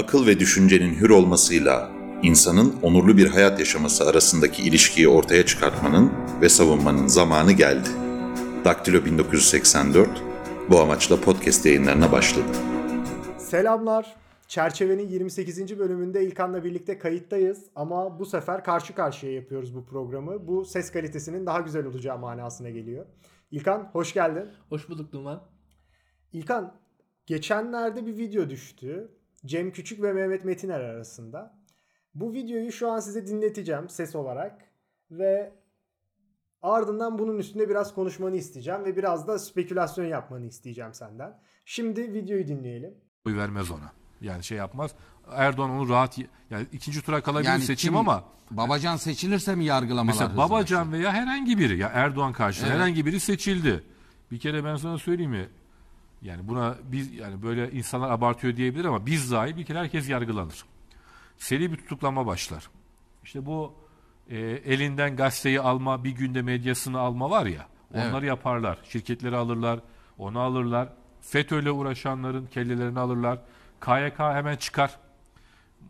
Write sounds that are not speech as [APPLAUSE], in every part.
akıl ve düşüncenin hür olmasıyla insanın onurlu bir hayat yaşaması arasındaki ilişkiyi ortaya çıkartmanın ve savunmanın zamanı geldi. Daktilo 1984 bu amaçla podcast yayınlarına başladı. Selamlar. Çerçevenin 28. bölümünde İlkan'la birlikte kayıttayız ama bu sefer karşı karşıya yapıyoruz bu programı. Bu ses kalitesinin daha güzel olacağı manasına geliyor. İlkan hoş geldin. Hoş bulduk Numan. İlkan geçenlerde bir video düştü. Cem Küçük ve Mehmet Metiner arasında. Bu videoyu şu an size dinleteceğim ses olarak ve ardından bunun üstünde biraz konuşmanı isteyeceğim ve biraz da spekülasyon yapmanı isteyeceğim senden. Şimdi videoyu dinleyelim. Oy vermez ona. Yani şey yapmaz. Erdoğan onu rahat yani ikinci tura kalabilir Yani seçim kim- ama Babacan seçilirse mi yargılamalar mesela? Babacan veya herhangi biri ya Erdoğan karşı Evet. herhangi biri seçildi. Bir kere ben sana söyleyeyim mi? Yani buna biz yani böyle insanlar abartıyor diyebilir ama biz dahi bir kere herkes yargılanır. Seri bir tutuklama başlar. İşte bu e, elinden gazeteyi alma, bir günde medyasını alma var ya. Onları Evet. yaparlar. Şirketleri alırlar, onu alırlar. FETÖ'yle uğraşanların kellelerini alırlar. KYK hemen çıkar.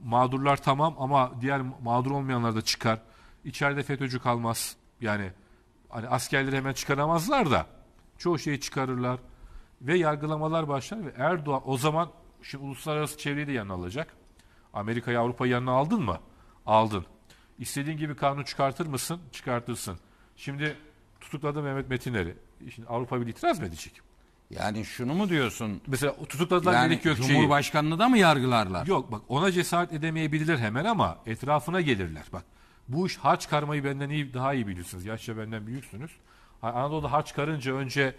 Mağdurlar tamam ama diğer mağdur olmayanlar da çıkar. İçeride FETÖ'cü kalmaz. Yani hani askerleri hemen çıkaramazlar da çoğu şeyi çıkarırlar ve yargılamalar başlar ve Erdoğan o zaman şimdi uluslararası çevreyi de yanına alacak. Amerika'yı Avrupa'yı yanına aldın mı? Aldın. İstediğin gibi kanun çıkartır mısın? Çıkartırsın. Şimdi tutukladı Mehmet Metiner'i. Şimdi Avrupa Birliği itiraz mı edecek? Yani şunu mu diyorsun? Mesela tutukladılar Yani Melik Gökçe'yi. Cumhurbaşkanını da mı yargılarlar? Yok bak ona cesaret edemeyebilirler hemen ama etrafına gelirler. Bak bu iş harç karmayı benden iyi daha iyi bilirsiniz. Yaşça benden büyüksünüz. Anadolu'da harç karınca önce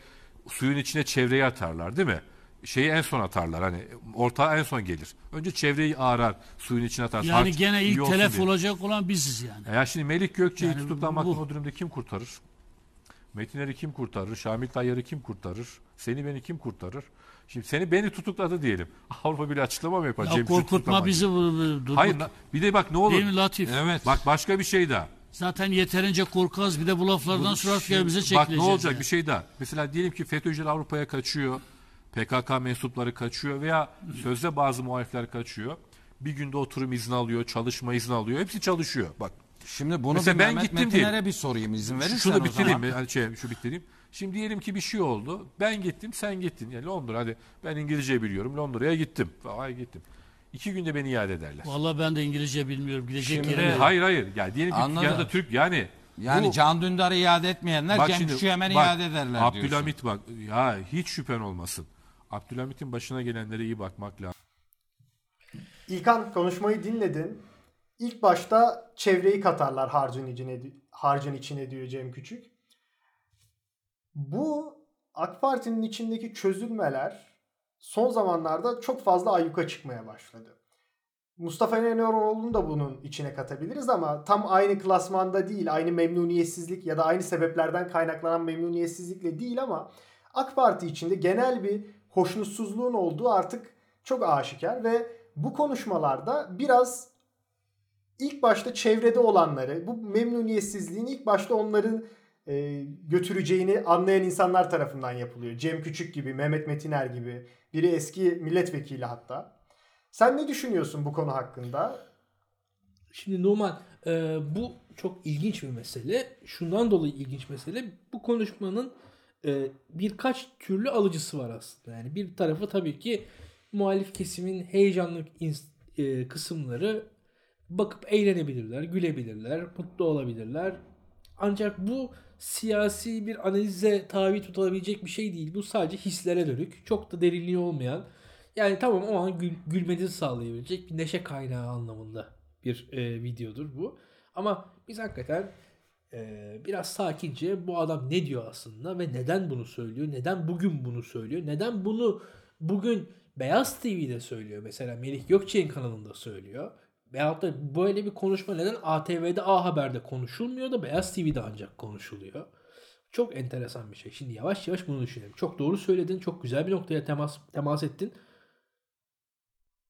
suyun içine çevreyi atarlar değil mi? Şeyi en son atarlar hani ortağı en son gelir. Önce çevreyi ağrar suyun içine atar. Yani Harç gene ilk telef diye. olacak olan biziz yani. Ya şimdi Melik Gökçe'yi Yani tutuklamaktan o durumda kim kurtarır? Metiner'i kim kurtarır? Şamil Tayyar'ı kim kurtarır? Seni beni kim kurtarır? Şimdi seni beni tutukladı diyelim. [LAUGHS] Avrupa Birliği açıklama mı yapar? Ya korkutma bizi. bu- Hayır bir de bak ne olur. Değil mi Latif? Evet. Bak başka bir şey daha. Zaten yeterince korkaz bir de bu laflardan sonra artık elimize Bak çekileceğiz. ne olacak yani. bir şey daha. Mesela diyelim ki FETÖ'cüler Avrupa'ya kaçıyor. PKK mensupları kaçıyor veya sözde bazı muhalifler kaçıyor. Bir günde oturum izni alıyor, çalışma izni alıyor. Hepsi çalışıyor. Bak Şimdi bunu Mesela bir ben Mehmet gittim Metiner'e diyeyim. bir sorayım izin verirsen şunu bitireyim mi? Hani şey, şu bitireyim. Şimdi diyelim ki bir şey oldu. Ben gittim, sen gittin. Yani Londra hadi ben İngilizce biliyorum. Londra'ya gittim. Vay gittim. İki günde beni iade ederler. Vallahi ben de İngilizce bilmiyorum. Gidecek Şimdi- yok. Hayır hayır. Yani diyelim ki Anladım. yanında Türk yani Yani bu- Can Dündar'ı iade etmeyenler Bak Cem şimdi, Küçük'ü hemen bak, iade ederler diyorsun. Abdülhamit bak ya hiç şüphen olmasın. Abdülhamit'in başına gelenlere iyi bakmak lazım. İlkan konuşmayı dinledin. İlk başta çevreyi katarlar harcın içine, harcın içine diyor Cem Küçük. Bu AK Parti'nin içindeki çözülmeler son zamanlarda çok fazla ayyuka çıkmaya başladı. Mustafa İnönüoğlu'nu da bunun içine katabiliriz ama tam aynı klasmanda değil, aynı memnuniyetsizlik ya da aynı sebeplerden kaynaklanan memnuniyetsizlikle değil ama AK Parti içinde genel bir hoşnutsuzluğun olduğu artık çok aşikar ve bu konuşmalarda biraz ilk başta çevrede olanları, bu memnuniyetsizliğin ilk başta onların e, götüreceğini anlayan insanlar tarafından yapılıyor. Cem Küçük gibi, Mehmet Metiner gibi, biri eski milletvekili hatta. Sen ne düşünüyorsun bu konu hakkında? Şimdi Numan e, bu çok ilginç bir mesele. Şundan dolayı ilginç mesele. Bu konuşmanın e, birkaç türlü alıcısı var aslında. Yani bir tarafı tabii ki muhalif kesimin heyecanlı e, kısımları bakıp eğlenebilirler, gülebilirler, mutlu olabilirler. Ancak bu siyasi bir analize tabi tutulabilecek bir şey değil. Bu sadece hislere dönük. Çok da derinliği olmayan. Yani tamam o an gül, gülmenizi sağlayabilecek bir neşe kaynağı anlamında bir e, videodur bu. Ama biz hakikaten e, biraz sakince bu adam ne diyor aslında ve neden bunu söylüyor? Neden bugün bunu söylüyor? Neden bunu bugün Beyaz TV'de söylüyor? Mesela Melih Gökçe'nin kanalında söylüyor. Veyahut da böyle bir konuşma neden ATV'de A Haber'de konuşulmuyor da Beyaz TV'de ancak konuşuluyor. Çok enteresan bir şey. Şimdi yavaş yavaş bunu düşünelim. Çok doğru söyledin. Çok güzel bir noktaya temas, temas ettin.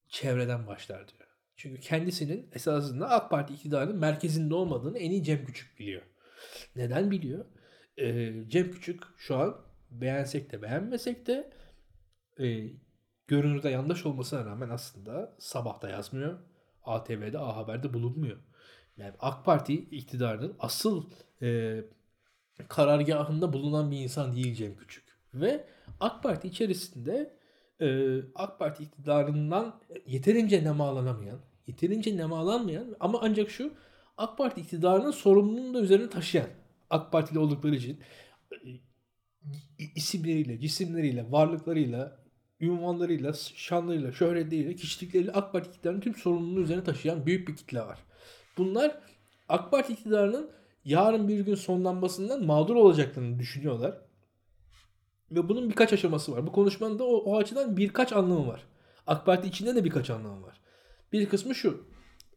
Çevreden başlar diyor. Çünkü kendisinin esasında AK Parti iktidarının merkezinde olmadığını en iyi Cem Küçük biliyor. Neden biliyor? Ee, Cem Küçük şu an beğensek de beğenmesek de e, görünürde yanlış olmasına rağmen aslında sabahta yazmıyor. ATV'de A Haber'de bulunmuyor. Yani AK Parti iktidarının asıl e, karargahında bulunan bir insan değil Cem Küçük. Ve AK Parti içerisinde e, AK Parti iktidarından yeterince nemalanamayan, yeterince nemalanmayan ama ancak şu AK Parti iktidarının sorumluluğunu da üzerine taşıyan AK Partili oldukları için e, isimleriyle, cisimleriyle, varlıklarıyla, ünvanlarıyla, şanlarıyla, şöhretleriyle, kişilikleriyle AK Parti iktidarının tüm sorumluluğunu üzerine taşıyan büyük bir kitle var. Bunlar AK Parti iktidarının yarın bir gün sonlanmasından mağdur olacaklarını düşünüyorlar. Ve bunun birkaç aşaması var. Bu konuşmanın da o, o açıdan birkaç anlamı var. AK Parti içinde de birkaç anlamı var. Bir kısmı şu.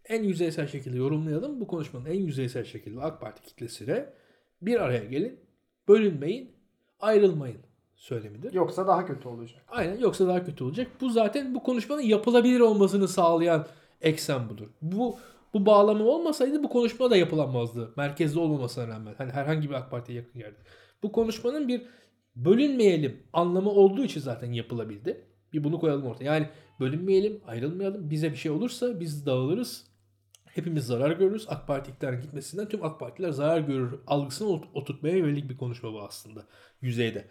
En yüzeysel şekilde yorumlayalım. Bu konuşmanın en yüzeysel şekilde AK Parti kitlesine bir araya gelin, bölünmeyin, ayrılmayın söylemidir. Yoksa daha kötü olacak. Aynen yoksa daha kötü olacak. Bu zaten bu konuşmanın yapılabilir olmasını sağlayan eksen budur. Bu bu bağlama olmasaydı bu konuşma da yapılamazdı. Merkezde olmamasına rağmen. Hani herhangi bir AK Parti'ye yakın yerde. Bu konuşmanın bir bölünmeyelim anlamı olduğu için zaten yapılabildi. Bir bunu koyalım ortaya. Yani bölünmeyelim, ayrılmayalım. Bize bir şey olursa biz dağılırız. Hepimiz zarar görürüz. AK Parti iktidarın gitmesinden tüm AK Partiler zarar görür algısını ot- oturtmaya yönelik bir konuşma bu aslında. Yüzeyde.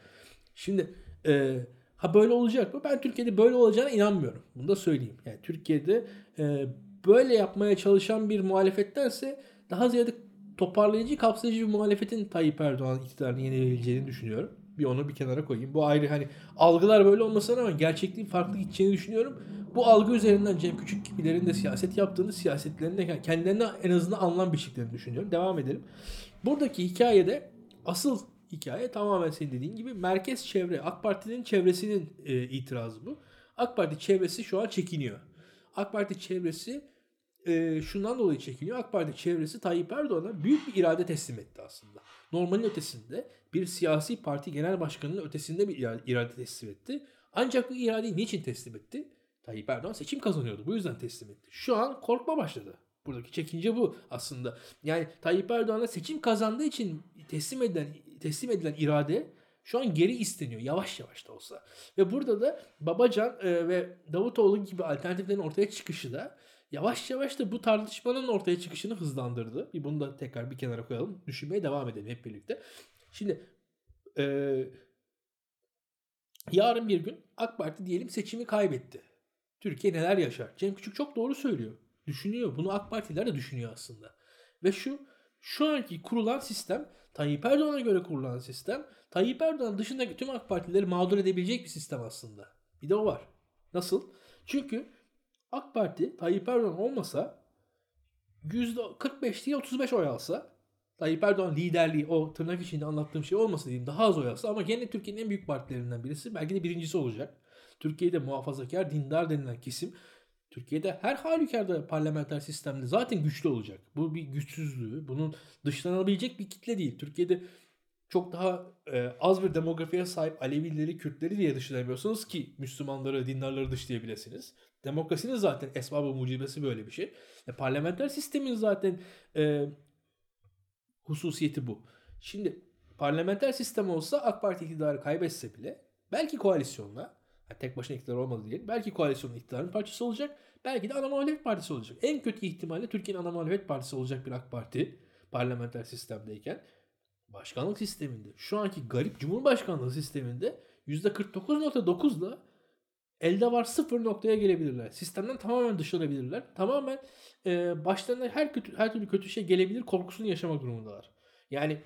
Şimdi e, ha böyle olacak mı? Ben Türkiye'de böyle olacağına inanmıyorum. Bunu da söyleyeyim. Yani Türkiye'de e, böyle yapmaya çalışan bir muhalefettense daha ziyade toparlayıcı, kapsayıcı bir muhalefetin Tayyip Erdoğan iktidarını yenebileceğini düşünüyorum. Bir onu bir kenara koyayım. Bu ayrı hani algılar böyle olmasına rağmen gerçekliğin farklı gideceğini düşünüyorum. Bu algı üzerinden Cem Küçük gibilerin de siyaset yaptığını, siyasetlerini de kendilerine en azından anlam biçtiklerini düşünüyorum. Devam edelim. Buradaki hikayede asıl hikaye tamamen senin dediğin gibi merkez çevre. AK Parti'nin çevresinin e, itirazı bu. AK Parti çevresi şu an çekiniyor. AK Parti çevresi e, şundan dolayı çekiniyor. AK Parti çevresi Tayyip Erdoğan'a büyük bir irade teslim etti aslında. Normalin ötesinde bir siyasi parti genel başkanının ötesinde bir irade, teslim etti. Ancak bu iradeyi niçin teslim etti? Tayyip Erdoğan seçim kazanıyordu. Bu yüzden teslim etti. Şu an korkma başladı. Buradaki çekince bu aslında. Yani Tayyip Erdoğan'a seçim kazandığı için teslim edilen teslim edilen irade şu an geri isteniyor yavaş yavaş da olsa. Ve burada da Babacan e, ve Davutoğlu gibi alternatiflerin ortaya çıkışı da yavaş yavaş da bu tartışmanın ortaya çıkışını hızlandırdı. Bir bunu da tekrar bir kenara koyalım. Düşünmeye devam edelim hep birlikte. Şimdi e, yarın bir gün AK Parti diyelim seçimi kaybetti. Türkiye neler yaşar? Cem Küçük çok doğru söylüyor. Düşünüyor. Bunu AK Partiler de düşünüyor aslında. Ve şu şu anki kurulan sistem Tayyip Erdoğan'a göre kurulan sistem Tayyip Erdoğan dışındaki tüm AK Partileri mağdur edebilecek bir sistem aslında. Bir de o var. Nasıl? Çünkü AK Parti Tayyip Erdoğan olmasa %45 değil 35 oy alsa Tayyip Erdoğan liderliği o tırnak içinde anlattığım şey olmasa diyeyim daha az oy alsa ama gene Türkiye'nin en büyük partilerinden birisi belki de birincisi olacak. Türkiye'de muhafazakar dindar denilen kesim Türkiye'de her halükarda parlamenter sistemde zaten güçlü olacak. Bu bir güçsüzlüğü. Bunun dışlanabilecek bir kitle değil. Türkiye'de çok daha e, az bir demografiye sahip Alevileri, Kürtleri diye dışlayamıyorsunuz ki Müslümanları, dindarları dışlayabilirsiniz. Demokrasinin zaten esbabı mucibesi böyle bir şey. E, parlamenter sistemin zaten e, hususiyeti bu. Şimdi parlamenter sistem olsa AK Parti iktidarı kaybetse bile belki koalisyonla yani tek başına iktidar olmadı diyelim. Belki koalisyonun iktidarın parçası olacak. Belki de ana muhalefet partisi olacak. En kötü ihtimalle Türkiye'nin ana muhalefet partisi olacak bir AK Parti parlamenter sistemdeyken başkanlık sisteminde şu anki garip cumhurbaşkanlığı sisteminde %49.9'la elde var sıfır noktaya gelebilirler. Sistemden tamamen dışlanabilirler. Tamamen e, başlarına her kötü her türlü kötü şey gelebilir korkusunu yaşamak durumundalar. Yani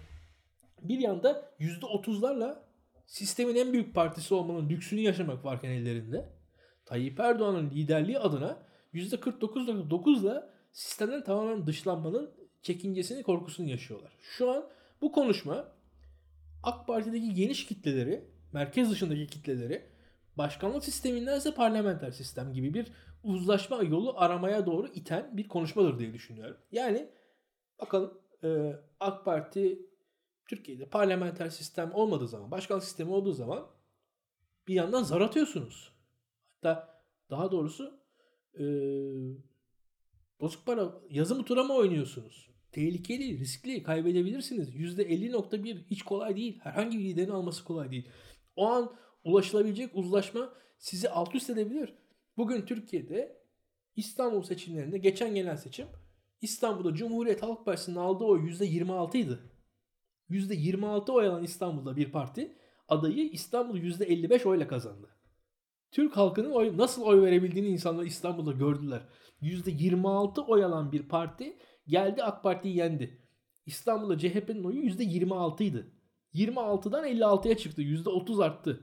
bir yanda %30'larla sistemin en büyük partisi olmanın lüksünü yaşamak varken ellerinde Tayyip Erdoğan'ın liderliği adına %49.9'la sistemden tamamen dışlanmanın çekincesini, korkusunu yaşıyorlar. Şu an bu konuşma AK Parti'deki geniş kitleleri, merkez dışındaki kitleleri başkanlık sistemindense parlamenter sistem gibi bir uzlaşma yolu aramaya doğru iten bir konuşmadır diye düşünüyorum. Yani bakalım AK Parti Türkiye'de parlamenter sistem olmadığı zaman, başkanlık sistemi olduğu zaman bir yandan zar atıyorsunuz. Hatta daha doğrusu e, bozuk para yazım tura mı oynuyorsunuz? Tehlikeli, riskli, kaybedebilirsiniz. %50.1 hiç kolay değil. Herhangi bir liderin alması kolay değil. O an ulaşılabilecek uzlaşma sizi alt üst edebilir. Bugün Türkiye'de İstanbul seçimlerinde geçen gelen seçim İstanbul'da Cumhuriyet Halk Partisi'nin aldığı oy %26 idi. %26 oy alan İstanbul'da bir parti adayı İstanbul %55 oyla kazandı. Türk halkının oy, nasıl oy verebildiğini insanlar İstanbul'da gördüler. %26 oy alan bir parti geldi AK Parti'yi yendi. İstanbul'da CHP'nin oyu %26 idi. 26'dan 56'ya çıktı. %30 arttı.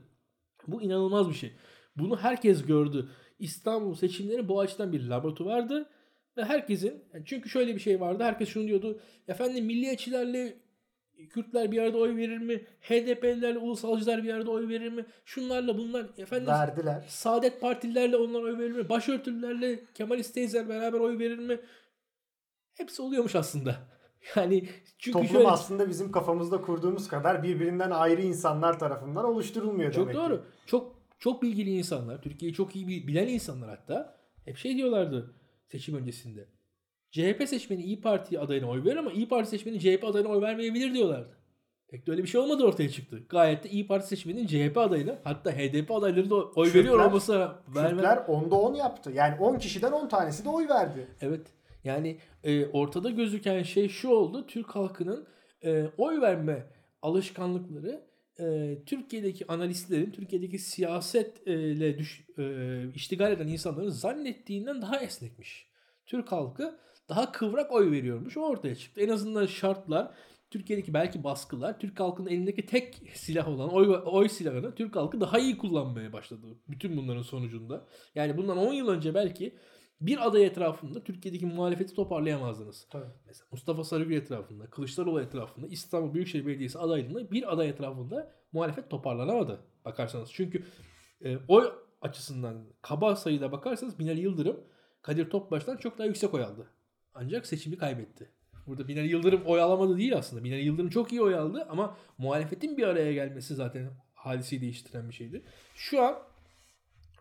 Bu inanılmaz bir şey. Bunu herkes gördü. İstanbul seçimleri bu açıdan bir laboratuvardı. Ve herkesin çünkü şöyle bir şey vardı. Herkes şunu diyordu. Efendim milliyetçilerle Kürtler bir arada oy verir mi? HDP'lilerle ulusalcılar bir arada oy verir mi? Şunlarla bunlar efendim Verdiler. Saadet Partililerle onlar oy verir mi? Başörtülülerle Kemalist teyzeler beraber oy verir mi? Hepsi oluyormuş aslında. [LAUGHS] Yani çünkü Toplum şöyle aslında bizim kafamızda kurduğumuz kadar birbirinden ayrı insanlar tarafından oluşturulmuyor çok demek ki. doğru. Çok çok bilgili insanlar, Türkiye'yi çok iyi bi- bilen insanlar hatta hep şey diyorlardı seçim öncesinde. CHP seçmeni İyi Parti adayına oy verir ama İyi Parti seçmeni CHP adayına oy vermeyebilir diyorlardı. Pek de öyle bir şey olmadı ortaya çıktı. Gayet de İyi Parti seçmeninin CHP adayına hatta HDP adayları da oy Kürtler- veriyor olmasa verme. Kürtler 10'da 10 yaptı. Yani 10 kişiden 10 tanesi de oy verdi. Evet. Yani e, ortada gözüken şey şu oldu. Türk halkının e, oy verme alışkanlıkları e, Türkiye'deki analistlerin, Türkiye'deki siyasetle düş, e, iştigal eden insanların zannettiğinden daha esnekmiş. Türk halkı daha kıvrak oy veriyormuş. O ortaya çıktı. En azından şartlar Türkiye'deki belki baskılar Türk halkının elindeki tek silah olan oy, oy silahını Türk halkı daha iyi kullanmaya başladı. Bütün bunların sonucunda. Yani bundan 10 yıl önce belki bir aday etrafında Türkiye'deki muhalefeti toparlayamazdınız. Tabii. Mesela Mustafa Sarıgül etrafında, Kılıçdaroğlu etrafında, İstanbul Büyükşehir Belediyesi adaylığında bir aday etrafında muhalefet toparlanamadı bakarsanız. Çünkü e, oy açısından kaba sayıda bakarsanız Binali Yıldırım Kadir Topbaş'tan çok daha yüksek oy aldı. Ancak seçimi kaybetti. Burada Binali Yıldırım oy alamadı değil aslında. Binali Yıldırım çok iyi oy aldı ama muhalefetin bir araya gelmesi zaten hadiseyi değiştiren bir şeydi. Şu an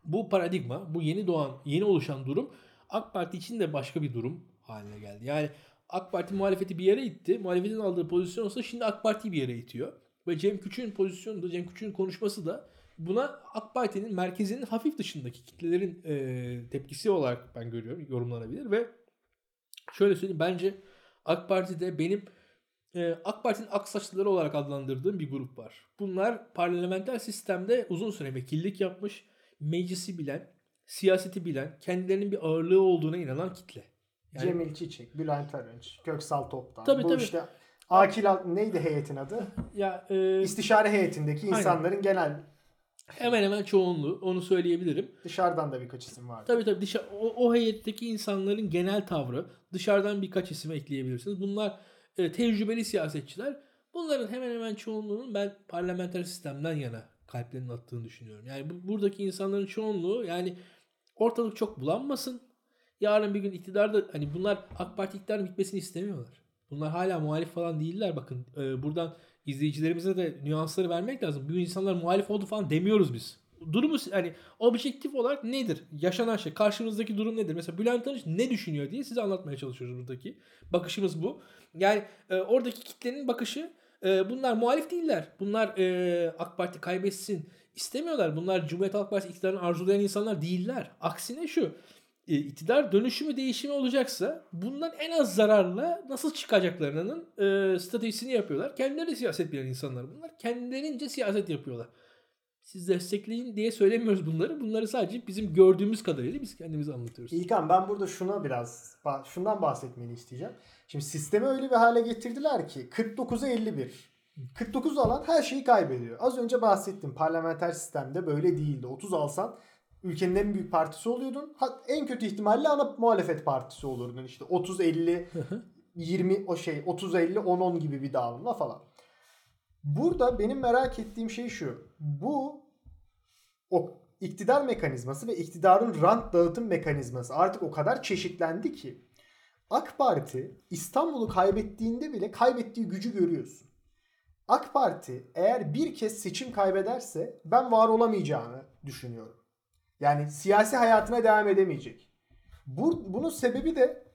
bu paradigma, bu yeni doğan, yeni oluşan durum AK Parti için de başka bir durum haline geldi. Yani AK Parti muhalefeti bir yere itti. Muhalefetin aldığı pozisyon olsa şimdi AK Parti'yi bir yere itiyor. Ve Cem Küçük'ün pozisyonu da, Cem Küçük'ün konuşması da buna AK Parti'nin merkezinin hafif dışındaki kitlelerin e, tepkisi olarak ben görüyorum, yorumlanabilir ve şöyle söyleyeyim bence AK Parti'de benim e, AK Parti'nin aksaçlıları olarak adlandırdığım bir grup var. Bunlar parlamenter sistemde uzun süre vekillik yapmış, meclisi bilen, siyaseti bilen, kendilerinin bir ağırlığı olduğuna inanan kitle. Yani Cemil Çiçek, Bülent Arınç, Köksal Toptan. Tabii, Bu tabii. işte Akil neydi heyetin adı? ya e, İstişare heyetindeki Aynen. insanların genel hemen hemen çoğunluğu onu söyleyebilirim. dışarıdan da birkaç isim vardı. Tabii tabii dışa- o, o heyetteki insanların genel tavrı dışarıdan birkaç isim ekleyebilirsiniz. Bunlar e, tecrübeli siyasetçiler. Bunların hemen hemen çoğunluğunun ben parlamenter sistemden yana kalplerinin attığını düşünüyorum. Yani bu, buradaki insanların çoğunluğu yani ortalık çok bulanmasın. Yarın bir gün iktidarda hani bunlar AK Parti iktidarın bitmesini istemiyorlar. Bunlar hala muhalif falan değiller bakın. E, buradan izleyicilerimize de nüansları vermek lazım. Bu insanlar muhalif oldu falan demiyoruz biz. Durumu hani objektif olarak nedir? Yaşanan şey, karşımızdaki durum nedir? Mesela Bülent Arınç ne düşünüyor diye size anlatmaya çalışıyoruz buradaki. Bakışımız bu. Yani e, oradaki kitlenin bakışı e, bunlar muhalif değiller. Bunlar e, AK Parti kaybetsin istemiyorlar. Bunlar Cumhuriyet Halk Partisi iktidarını arzulayan insanlar değiller. Aksine şu e, iktidar dönüşümü değişimi olacaksa bundan en az zararla nasıl çıkacaklarının e, stratejisini yapıyorlar. Kendileri siyaset bilen insanlar bunlar. Kendilerince siyaset yapıyorlar. Siz destekleyin diye söylemiyoruz bunları. Bunları sadece bizim gördüğümüz kadarıyla biz kendimiz anlatıyoruz. İlkan ben burada şuna biraz şundan bahsetmeni isteyeceğim. Şimdi sistemi öyle bir hale getirdiler ki 49'a 51. 49 alan her şeyi kaybediyor. Az önce bahsettim parlamenter sistemde böyle değildi. 30 alsan ülkenin en büyük partisi oluyordun. Ha- En kötü ihtimalle ana muhalefet partisi olurdun. İşte 30 50 20 o şey 30 50 10 10 gibi bir dağılımla falan. Burada benim merak ettiğim şey şu. Bu o iktidar mekanizması ve iktidarın rant dağıtım mekanizması artık o kadar çeşitlendi ki AK Parti İstanbul'u kaybettiğinde bile kaybettiği gücü görüyorsun. AK Parti eğer bir kez seçim kaybederse ben var olamayacağını düşünüyorum. Yani siyasi hayatına devam edemeyecek. Bu, bunun sebebi de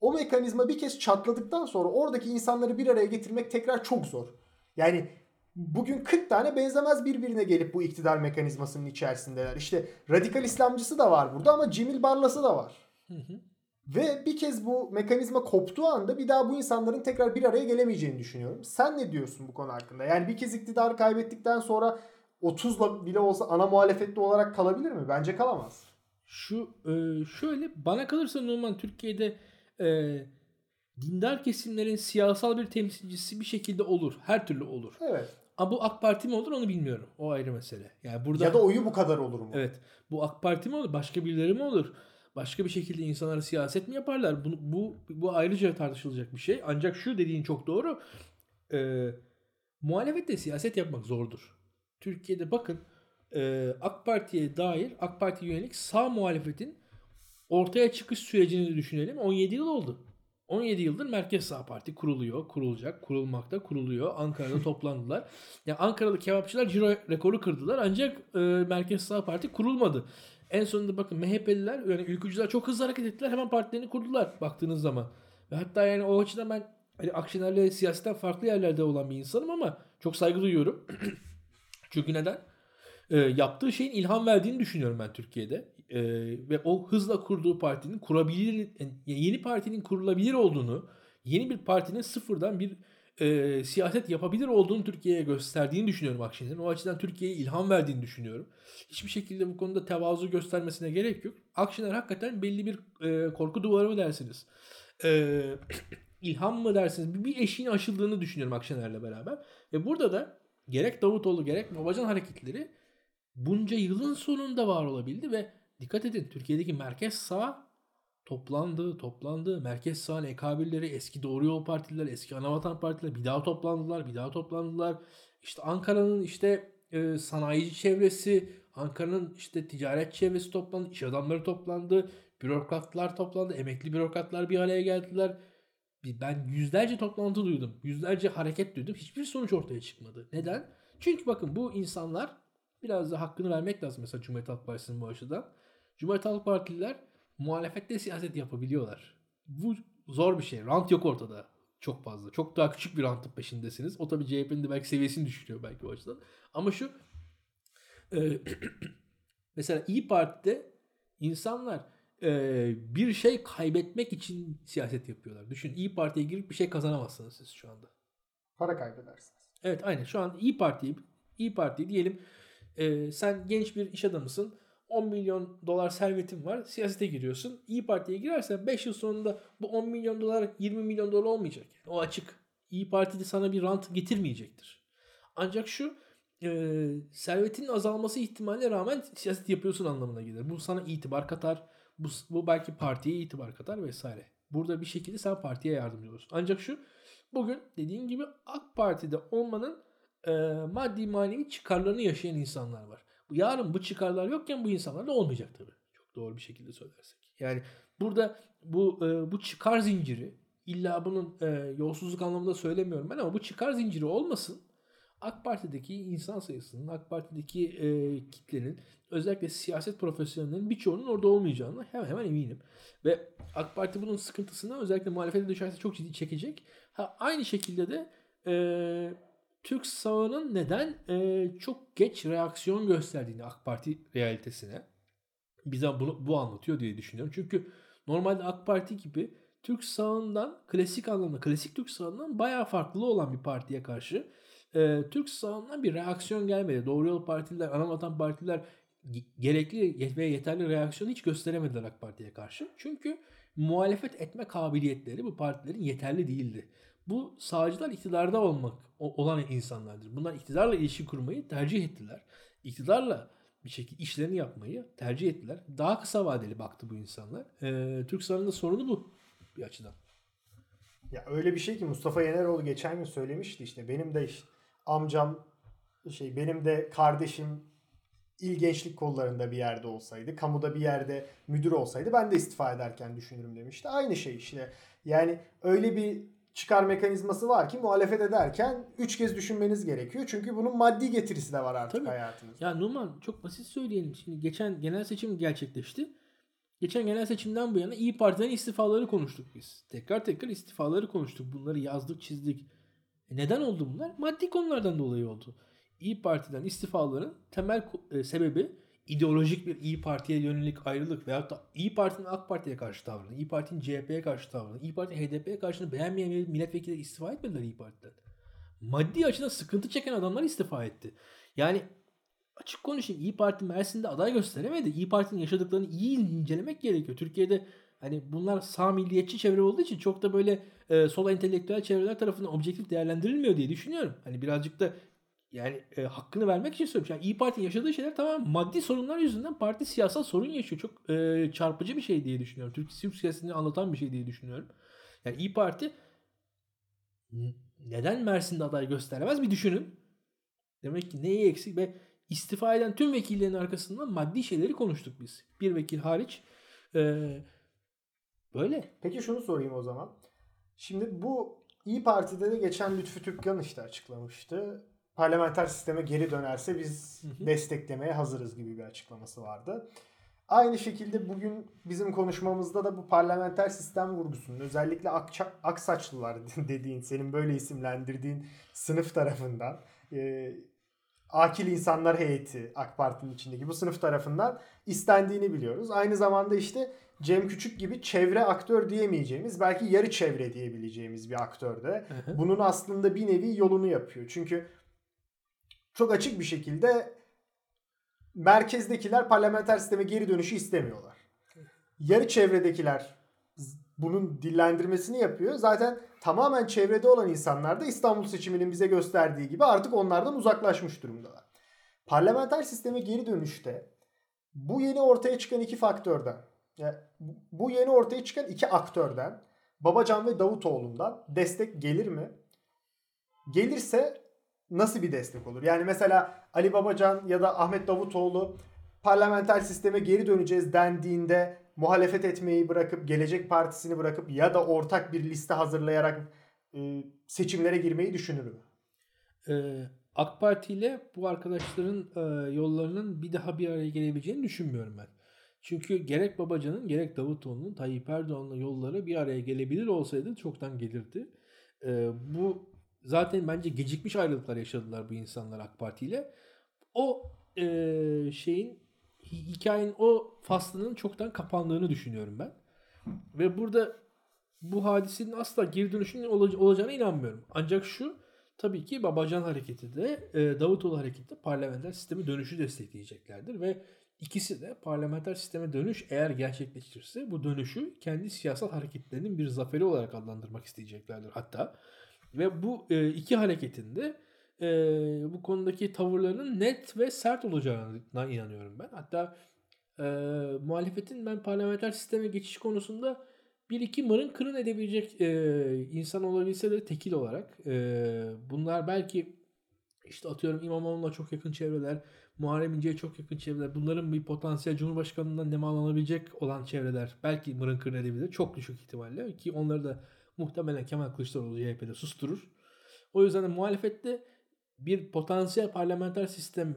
o mekanizma bir kez çatladıktan sonra oradaki insanları bir araya getirmek tekrar çok zor. Yani Bugün 40 tane benzemez birbirine gelip bu iktidar mekanizmasının içerisindeler. İşte radikal İslamcısı da var burada ama Cemil Barlas'ı da var. Ve bir kez bu mekanizma koptuğu anda bir daha bu insanların tekrar bir araya gelemeyeceğini düşünüyorum. Sen ne diyorsun bu konu hakkında? Yani bir kez iktidarı kaybettikten sonra 30'la bile olsa ana muhalefetli olarak kalabilir mi? Bence kalamaz. Şu e, şöyle bana kalırsa Numan Türkiye'de e, dindar kesimlerin siyasal bir temsilcisi bir şekilde olur. Her türlü olur. Evet. Ama bu AK Parti mi olur onu bilmiyorum. O ayrı mesele. Yani burada Ya da oyu bu kadar olur mu? Evet. Bu AK Parti mi olur? Başka birileri mi olur? Başka bir şekilde insanlara siyaset mi yaparlar? Bu, bu, bu ayrıca tartışılacak bir şey. Ancak şu dediğin çok doğru. Ee, muhalefette siyaset yapmak zordur. Türkiye'de bakın e, AK Parti'ye dair AK Parti yönelik sağ muhalefetin ortaya çıkış sürecini düşünelim. 17 yıl oldu. 17 yıldır Merkez Sağ Parti kuruluyor, kurulacak, kurulmakta, kuruluyor. Ankara'da [LAUGHS] toplandılar. Yani Ankaralı kebapçılar ciro rekoru kırdılar ancak e, Merkez Sağ Parti kurulmadı. En sonunda bakın MHP'liler yani ülkücüler çok hızlı hareket ettiler. Hemen partilerini kurdular baktığınız zaman. Ve hatta yani o açıdan ben hani Akşener'le siyasetten farklı yerlerde olan bir insanım ama çok saygı duyuyorum. [CLEARS THROAT] Çünkü neden? E, yaptığı şeyin ilham verdiğini düşünüyorum ben Türkiye'de. E, ve o hızla kurduğu partinin kurabilir, yeni partinin kurulabilir olduğunu, yeni bir partinin sıfırdan bir e, siyaset yapabilir olduğunu Türkiye'ye gösterdiğini düşünüyorum Akşener'in. O açıdan Türkiye'ye ilham verdiğini düşünüyorum. Hiçbir şekilde bu konuda tevazu göstermesine gerek yok. Akşener hakikaten belli bir e, korku duvarı mı dersiniz? E, [CLEARS THROAT] ilham mı dersiniz? Bir, bir eşiğin aşıldığını düşünüyorum Akşener'le beraber. Ve burada da gerek Davutoğlu gerek Babacan hareketleri bunca yılın sonunda var olabildi ve dikkat edin Türkiye'deki merkez sağ toplandı, toplandı. Merkez sağın ekabirleri, eski Doğru Yol Partiler, eski Anavatan Partiler bir daha toplandılar, bir daha toplandılar. İşte Ankara'nın işte e, sanayici çevresi, Ankara'nın işte ticaret çevresi toplandı, iş adamları toplandı, bürokratlar toplandı, emekli bürokratlar bir araya geldiler. Ben yüzlerce toplantı duydum, yüzlerce hareket duydum. Hiçbir sonuç ortaya çıkmadı. Neden? Çünkü bakın bu insanlar biraz da hakkını vermek lazım mesela Cumhuriyet Halk Partisi'nin bu açıdan. Cumhuriyet Halk Partililer muhalefette siyaset yapabiliyorlar. Bu zor bir şey. Rant yok ortada. Çok fazla. Çok daha küçük bir rantın peşindesiniz. O tabii CHP'nin de belki seviyesini düşürüyor belki o açıdan. Ama şu e, [CLEARS THROAT] mesela İyi Parti'de insanlar e, bir şey kaybetmek için siyaset yapıyorlar. Düşün İyi Parti'ye girip bir şey kazanamazsınız siz şu anda. Para kaybedersiniz. Evet aynen. Şu an İyi Parti İyi Parti diyelim e, sen genç bir iş adamısın 10 milyon dolar servetin var siyasete giriyorsun. İyi Parti'ye girersen 5 yıl sonunda bu 10 milyon dolar 20 milyon dolar olmayacak. Yani o açık. İyi Parti de sana bir rant getirmeyecektir. Ancak şu e, servetinin azalması ihtimaline rağmen siyaset yapıyorsun anlamına gelir. Bu sana itibar katar bu, bu belki partiye itibar katar vesaire burada bir şekilde sen partiye yardımcı olursun ancak şu Bugün dediğim gibi AK Parti'de olmanın e, maddi manevi çıkarlarını yaşayan insanlar var. Yarın bu çıkarlar yokken bu insanlar da olmayacak tabii. Çok doğru bir şekilde söylersek. Yani burada bu e, bu çıkar zinciri illa bunun e, yolsuzluk anlamında söylemiyorum ben ama bu çıkar zinciri olmasın. AK Parti'deki insan sayısının, AK Parti'deki e, kitlenin, özellikle siyaset profesyonellerinin birçoğunun orada olmayacağını hemen hemen eminim. Ve AK Parti bunun sıkıntısını özellikle muhalefete düşerse çok ciddi çekecek. Ha, aynı şekilde de e, Türk sağının neden e, çok geç reaksiyon gösterdiğini AK Parti realitesine bize bunu, bu anlatıyor diye düşünüyorum. Çünkü normalde AK Parti gibi Türk sağından klasik anlamda, klasik Türk sağından bayağı farklı olan bir partiye karşı e, Türk sağından bir reaksiyon gelmedi. Doğru Yol Partililer, Anavatan Partililer ge- gerekli ve yeterli reaksiyon hiç gösteremediler AK Parti'ye karşı. Çünkü muhalefet etme kabiliyetleri bu partilerin yeterli değildi. Bu sağcılar iktidarda olmak olan insanlardır. Bunlar iktidarla ilişki kurmayı tercih ettiler. İktidarla bir şekilde işlerini yapmayı tercih ettiler. Daha kısa vadeli baktı bu insanlar. Ee, Türk sağının da sorunu bu bir açıdan. Ya öyle bir şey ki Mustafa Yeneroğlu geçen gün söylemişti işte benim de işte amcam şey benim de kardeşim il gençlik kollarında bir yerde olsaydı, kamuda bir yerde müdür olsaydı ben de istifa ederken düşünürüm demişti. Aynı şey işte. Yani öyle bir çıkar mekanizması var ki muhalefet ederken 3 kez düşünmeniz gerekiyor. Çünkü bunun maddi getirisi de var artık Tabii. hayatınızda. Ya Numan çok basit söyleyelim. Şimdi geçen genel seçim gerçekleşti. Geçen genel seçimden bu yana İyi Parti'den istifaları konuştuk biz. Tekrar tekrar istifaları konuştuk. Bunları yazdık, çizdik. E neden oldu bunlar? Maddi konulardan dolayı oldu. İyi Parti'den istifaların temel e, sebebi ideolojik bir İyi Parti'ye yönelik ayrılık veyahut da İyi Parti'nin AK Parti'ye karşı tavrını, İyi Parti'nin CHP'ye karşı tavrını, İyi Parti'nin HDP'ye karşı beğenmeyen milletvekili istifa etmediler İyi Parti'den. Maddi açıdan sıkıntı çeken adamlar istifa etti. Yani açık konuşayım İyi Parti Mersin'de aday gösteremedi. İyi Parti'nin yaşadıklarını iyi incelemek gerekiyor. Türkiye'de hani bunlar sağ milliyetçi çevre olduğu için çok da böyle e, sol entelektüel çevreler tarafından objektif değerlendirilmiyor diye düşünüyorum. Hani birazcık da yani e, hakkını vermek için söylüyorum. Yani İyi Parti'nin yaşadığı şeyler tamamen maddi sorunlar yüzünden parti siyasal sorun yaşıyor. Çok e, çarpıcı bir şey diye düşünüyorum. Türk, Türk siyasetini anlatan bir şey diye düşünüyorum. Yani İyi Parti neden Mersin'de aday gösteremez bir düşünün. Demek ki neyi eksik ve istifa eden tüm vekillerin arkasından maddi şeyleri konuştuk biz. Bir vekil hariç. Ee, böyle. Peki şunu sorayım o zaman. Şimdi bu İyi Parti'de de geçen Lütfü Türkkan işte açıklamıştı. Parlamenter sisteme geri dönerse biz desteklemeye hazırız gibi bir açıklaması vardı. Aynı şekilde bugün bizim konuşmamızda da bu parlamenter sistem vurgusunun özellikle akça- aksaçlılar [LAUGHS] dediğin, senin böyle isimlendirdiğin sınıf tarafından e, akil insanlar heyeti AK Parti'nin içindeki bu sınıf tarafından istendiğini biliyoruz. Aynı zamanda işte Cem Küçük gibi çevre aktör diyemeyeceğimiz belki yarı çevre diyebileceğimiz bir aktör de bunun aslında bir nevi yolunu yapıyor. Çünkü çok açık bir şekilde merkezdekiler parlamenter sisteme geri dönüşü istemiyorlar. Yarı çevredekiler bunun dillendirmesini yapıyor. Zaten tamamen çevrede olan insanlar da İstanbul seçiminin bize gösterdiği gibi artık onlardan uzaklaşmış durumdalar. Parlamenter sisteme geri dönüşte bu yeni ortaya çıkan iki faktörden, yani bu yeni ortaya çıkan iki aktörden, Babacan ve Davutoğlu'ndan destek gelir mi? Gelirse nasıl bir destek olur? Yani mesela Ali Babacan ya da Ahmet Davutoğlu parlamenter sisteme geri döneceğiz dendiğinde muhalefet etmeyi bırakıp Gelecek Partisi'ni bırakıp ya da ortak bir liste hazırlayarak e, seçimlere girmeyi düşünür mü? Ee, AK Parti ile bu arkadaşların e, yollarının bir daha bir araya gelebileceğini düşünmüyorum ben. Çünkü gerek Babacan'ın gerek Davutoğlu'nun Tayyip Erdoğan'la yolları bir araya gelebilir olsaydı çoktan gelirdi. Ee, bu zaten bence gecikmiş ayrılıklar yaşadılar bu insanlar AK Parti ile. O e, şeyin hi- hikayenin o faslının çoktan kapandığını düşünüyorum ben. Ve burada bu hadisenin asla geri dönüşünün olaca- olacağına inanmıyorum. Ancak şu tabii ki Babacan hareketi de e, Davutoğlu hareketi de parlamenter sistemi dönüşü destekleyeceklerdir ve ikisi de parlamenter sisteme dönüş eğer gerçekleşirse bu dönüşü kendi siyasal hareketlerinin bir zaferi olarak adlandırmak isteyeceklerdir hatta. Ve bu e, iki hareketin de e, bu konudaki tavırlarının net ve sert olacağına inanıyorum ben. Hatta e, muhalefetin ben parlamenter sisteme geçiş konusunda bir iki mırın kırın edebilecek e, insan olabilse de tekil olarak e, bunlar belki işte atıyorum İmamoğlu'na çok yakın çevreler, Muharrem İnce'ye çok yakın çevreler, bunların bir potansiyel Cumhurbaşkanlığından nemalanabilecek olan çevreler belki mırın kırın. Çok düşük ihtimalle ki onları da muhtemelen Kemal Kılıçdaroğlu CHP'de susturur. O yüzden de muhalefette bir potansiyel parlamenter sisteme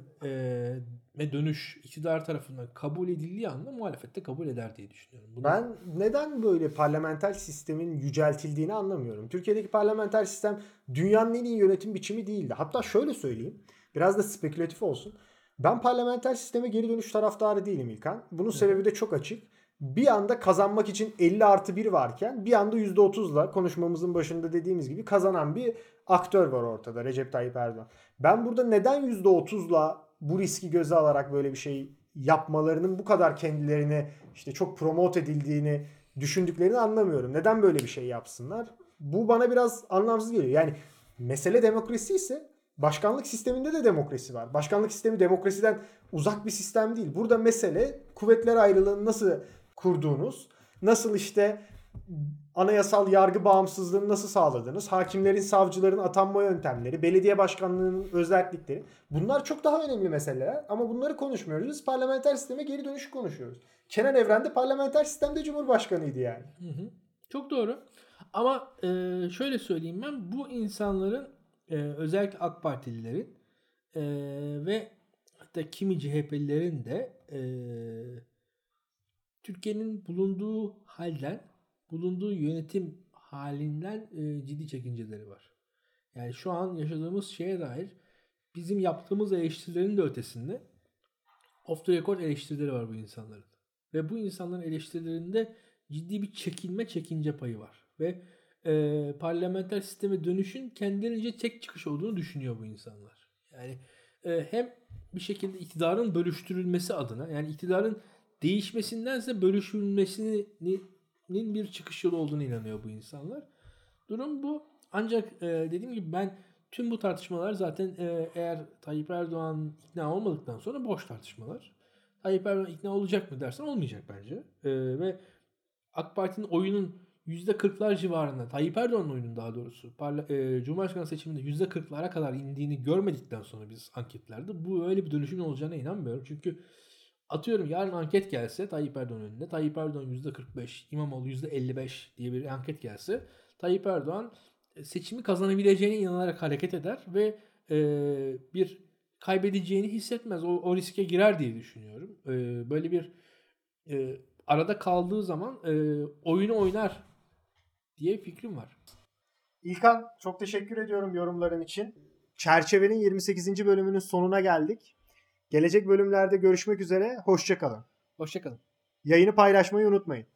dönüş iktidar tarafından kabul edildiği anda muhalefette kabul eder diye düşünüyorum. Bunu- Ben neden böyle parlamenter sistemin yüceltildiğini anlamıyorum. Türkiye'deki parlamenter sistem dünyanın en iyi yönetim biçimi değildi. Hatta şöyle söyleyeyim. Biraz da spekülatif olsun. Ben parlamenter sisteme geri dönüş taraftarı değilim İlkan. Bunun sebebi de çok açık. Bir anda kazanmak için 50 artı 1 varken bir anda %30'la konuşmamızın başında dediğimiz gibi kazanan bir aktör var ortada Recep Tayyip Erdoğan. Ben burada neden %30'la bu riski göze alarak böyle bir şey yapmalarının bu kadar kendilerine işte çok promote edildiğini düşündüklerini anlamıyorum. Neden böyle bir şey yapsınlar? Bu bana biraz anlamsız geliyor. Yani mesele demokrasi ise başkanlık sisteminde de demokrasi var. Başkanlık sistemi demokrasiden uzak bir sistem değil. Burada mesele kuvvetler ayrılığını nasıl kurduğunuz, nasıl işte anayasal yargı bağımsızlığını nasıl sağladınız, hakimlerin, savcıların atanma yöntemleri, belediye başkanlığının özellikleri. Bunlar çok daha önemli meseleler ama bunları konuşmuyoruz. Biz parlamenter sisteme geri dönüşü konuşuyoruz. Kenan Evren de parlamenter sistemde cumhurbaşkanıydı yani. Hı hı. Çok doğru. Ama e, şöyle söyleyeyim ben bu insanların e, özellikle AK Partililerin e, ve hatta kimi CHP'lilerin de e, Türkiye'nin bulunduğu halden, bulunduğu yönetim halinden e, ciddi çekinceleri var. Yani şu an yaşadığımız şeye dair bizim yaptığımız eleştirilerin de ötesinde off the record eleştirileri var bu insanların. Ve bu insanların eleştirilerinde ciddi bir çekinme çekince payı var. Ve e, parlamenter sisteme dönüşün kendilerince tek çıkış olduğunu düşünüyor bu insanlar. Yani e, hem bir şekilde iktidarın bölüştürülmesi adına yani iktidarın değişmesindense bölüşülmesinin bir çıkış yolu olduğunu inanıyor bu insanlar. Durum bu. Ancak e, dediğim gibi ben tüm bu tartışmalar zaten e, eğer Tayyip Erdoğan ikna olmadıktan sonra boş tartışmalar. Tayyip Erdoğan ikna olacak mı dersen olmayacak bence. E, ve AK Parti'nin oyunun %40'lar civarında, Tayyip Erdoğan'ın oyunun daha doğrusu, parla- e, Cumhurbaşkanı seçiminde %40'lara kadar indiğini görmedikten sonra biz anketlerde bu öyle bir dönüşümün olacağına inanmıyorum. Çünkü atıyorum yarın anket gelse Tayyip Erdoğan önünde, Tayyip Erdoğan %45, İmamoğlu %55 diye bir anket gelse Tayyip Erdoğan e, seçimi kazanabileceğine inanarak hareket eder ve e, bir kaybedeceğini hissetmez. O, o riske girer diye düşünüyorum. E, böyle bir e, arada kaldığı zaman e, oyunu oynar diye fikrim var. İlkan çok teşekkür ediyorum yorumların için. Çerçevenin 28. bölümünün sonuna geldik. Gelecek bölümlerde görüşmek üzere. Hoşçakalın. Hoşçakalın. Yayını paylaşmayı unutmayın.